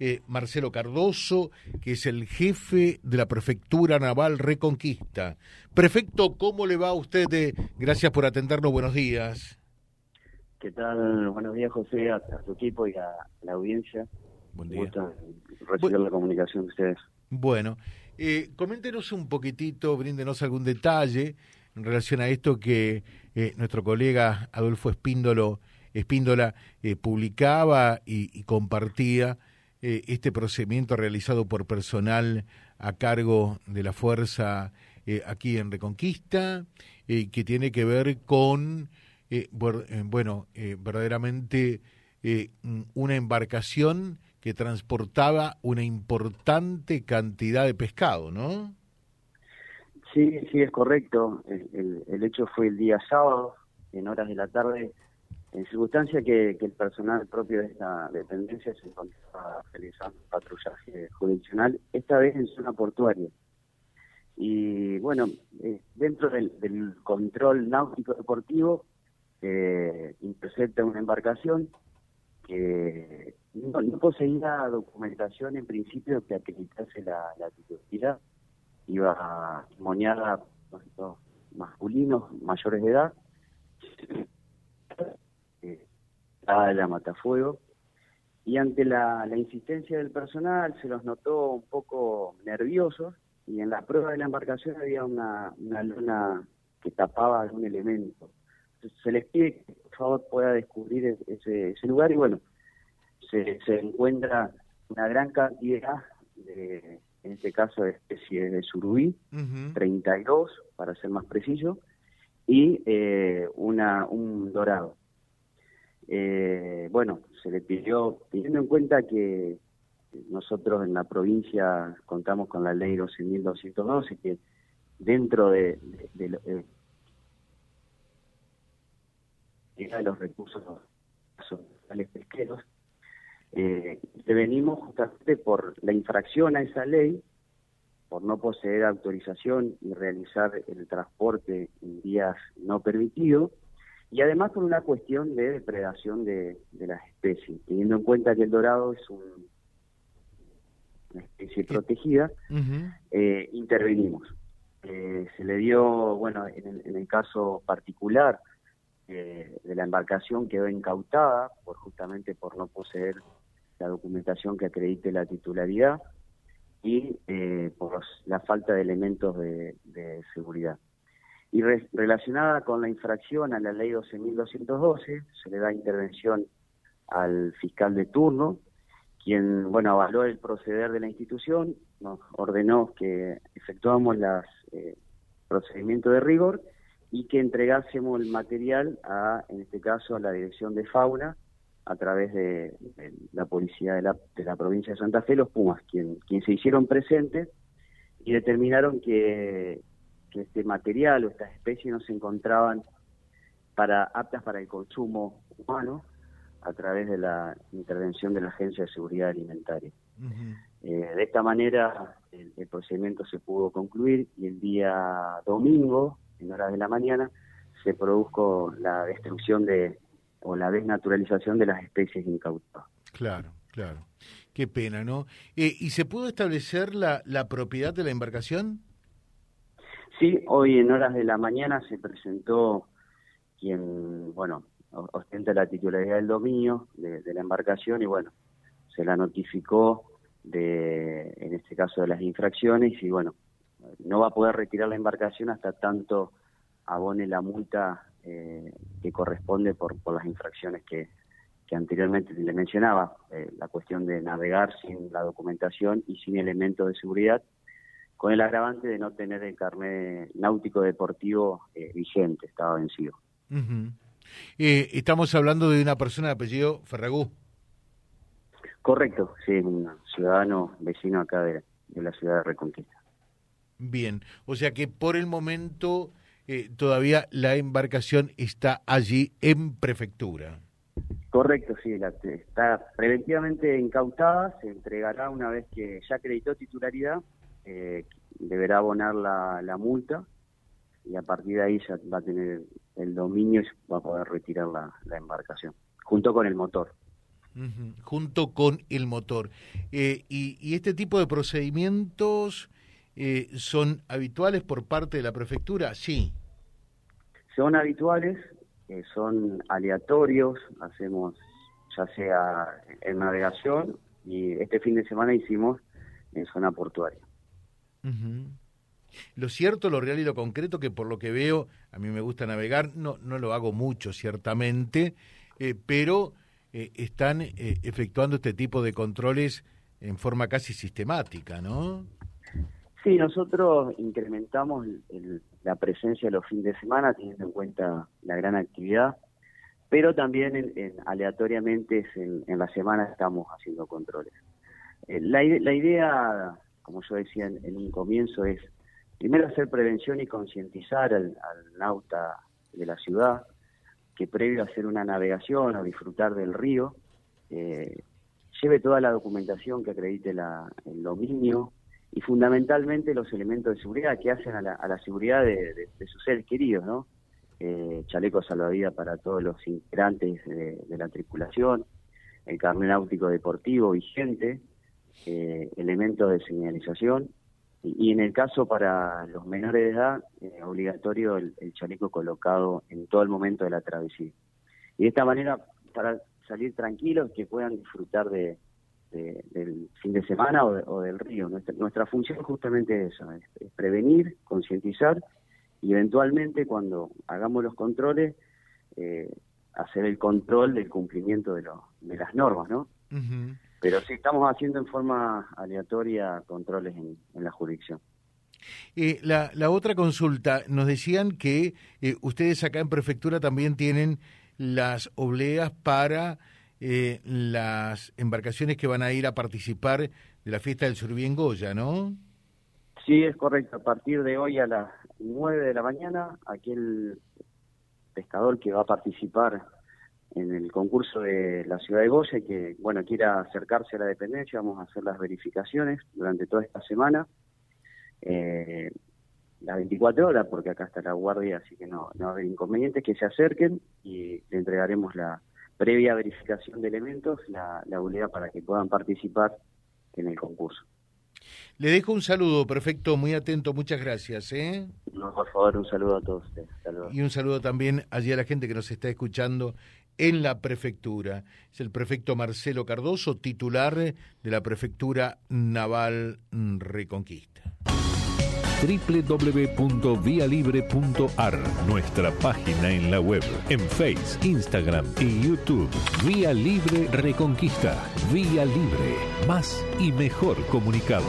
eh, Marcelo Cardoso, que es el jefe de la Prefectura Naval Reconquista. Prefecto, ¿cómo le va a usted? gracias por atendernos, buenos días. ¿Qué tal? Buenos días, José, a, su equipo y a la audiencia. Buen día. recibir la comunicación de ustedes. Bueno, eh, coméntenos un poquitito, bríndenos algún detalle en relación a esto que eh, nuestro colega Adolfo Espíndolo, Espíndola eh, publicaba y, compartía eh, este procedimiento realizado por personal a cargo de la fuerza aquí en Reconquista, que tiene que ver con, bueno, verdaderamente una embarcación que transportaba una importante cantidad de pescado, ¿no? Sí, sí, es correcto. El, el, hecho fue el día sábado, en horas de la tarde, en circunstancia que, el personal propio de esta dependencia se encontraba realizando patrullaje jurisdiccional, esta vez en zona portuaria. Y bueno, eh, dentro del, control náutico deportivo, eh, intercepta una embarcación que no, poseía documentación en principio que acreditase la, la titularidad, iba moñada los masculinos mayores de edad, la matafuego, y ante la, la insistencia del personal se los notó un poco nerviosos y en la prueba de la embarcación había una, una luna que tapaba algún elemento. se les pide que por favor pueda descubrir ese, ese lugar y bueno, se, se encuentra una gran cantidad de, en este caso de especies de surubí, 32 para ser más preciso, y eh, una, un dorado. Eh, bueno, se le pidió, teniendo en cuenta que nosotros en la provincia contamos con la ley 12.212, que dentro de, de, de, de los recursos pesqueros, eh, venimos justamente por la infracción a esa ley, por no poseer autorización y realizar el transporte en días no permitidos, y además por una cuestión de depredación de, las especies, teniendo en cuenta que el dorado es una especie protegida, eh, intervenimos. Eh, se le dio, bueno, en en el caso particular, de la embarcación quedó incautada por justamente por no poseer la documentación que acredite la titularidad y eh, por la falta de elementos de, seguridad. Y relacionada con la infracción a la ley 12.212, se le da intervención al fiscal de turno, quien, bueno, avaló el proceder de la institución, nos ordenó que efectuamos los eh, procedimientos de rigor y que entregásemos el material a, en este caso, a la Dirección de Fauna, a través de, la policía de la, de la, provincia de Santa Fe, los Pumas, quien, quien se hicieron presentes y determinaron que, que este material o estas especies no se encontraban para aptas para el consumo humano a través de la intervención de la Agencia de Seguridad Alimentaria. Eh, de esta manera el, el, procedimiento se pudo concluir y el día domingo, en horas de la mañana, se produjo la destrucción de o la desnaturalización de las especies incautadas. Claro, claro. Qué pena, ¿no? Eh, ¿Y se pudo establecer la, la propiedad de la embarcación? Sí, hoy en horas de la mañana se presentó quien, bueno, ostenta la titularidad del dominio de, la embarcación y bueno, se la notificó de, en este caso de las infracciones y bueno, no va a poder retirar la embarcación hasta tanto abone la multa eh, que corresponde por, por las infracciones que, que anteriormente le mencionaba, eh, la cuestión de navegar sin la documentación y sin elementos de seguridad, con el agravante de no tener el carnet náutico deportivo eh, vigente, estaba vencido. estamos hablando de una persona de apellido Ferragú. Correcto, sí, un ciudadano vecino acá de, de la ciudad de Reconquista. Bien, o sea que por el momento eh, todavía la embarcación está allí en prefectura. Correcto, sí, está preventivamente incautada, se entregará una vez que ya acreditó titularidad, eh, deberá abonar la, la, multa y a partir de ahí ya va a tener el dominio y va a poder retirar la, la embarcación, junto con el motor. junto con el motor. Eh, y, este tipo de procedimientos eh, son habituales por parte de la prefectura? Sí. Son habituales, eh, son aleatorios, hacemos ya sea en navegación y este fin de semana hicimos en zona portuaria. Lo cierto, lo real y lo concreto, que por lo que veo, a mí me gusta navegar, no, no lo hago mucho ciertamente, pero eh, están eh, efectuando este tipo de controles en forma casi sistemática, ¿no? Sí, nosotros incrementamos la presencia los fines de semana teniendo en cuenta la gran actividad, pero también en, aleatoriamente en, la semana estamos haciendo controles. Eh, la, idea, como yo decía en, un comienzo, es primero hacer prevención y concientizar al, nauta de la ciudad, que previo a hacer una navegación o disfrutar del río, eh, lleve toda la documentación que acredite el dominio y fundamentalmente los elementos de seguridad que hacen a la, seguridad de, sus seres queridos, ¿no? Eh, chaleco salvavidas para todos los integrantes de, la tripulación, el carnet náutico deportivo vigente, eh, elementos de señalización y, en el caso para los menores de edad, eh, obligatorio el, chaleco colocado en todo el momento de la travesía. Y de esta manera, para salir tranquilos, que puedan disfrutar de, del fin de semana o, del río. Nuestra, función justamente es esa, es, prevenir, concientizar y eventualmente cuando hagamos los controles, eh, hacer el control del cumplimiento de, de las normas, ¿no? Pero sí estamos haciendo en forma aleatoria controles en, la jurisdicción. Eh, la, la, otra consulta, nos decían que eh, ustedes acá en prefectura también tienen las obleas para eh, las embarcaciones que van a ir a participar de la fiesta del Surubí en Goya, ¿no? Sí, es correcto. A partir de hoy a las 9 de la mañana, aquel pescador que va a participar en el concurso de la ciudad de Goya que, bueno, quiera acercarse a la dependencia, vamos a hacer las verificaciones durante toda esta semana, eh, las 24 horas, porque acá está la guardia, así que no, no va a haber inconvenientes, que se acerquen y le entregaremos la previa verificación de elementos, la, la para que puedan participar en el concurso. Le dejo un saludo, perfecto, muy atento, muchas gracias. ¿eh? No, por favor, un saludo a todos ustedes. Y un saludo también allí a la gente que nos está escuchando en la prefectura. Es el prefecto Marcelo Cardoso, titular de la prefectura naval Reconquista www.vialibre.ar, nuestra página en la web, en Face, Instagram y YouTube. Vía Libre Reconquista. Vía Libre. Más y mejor comunicados.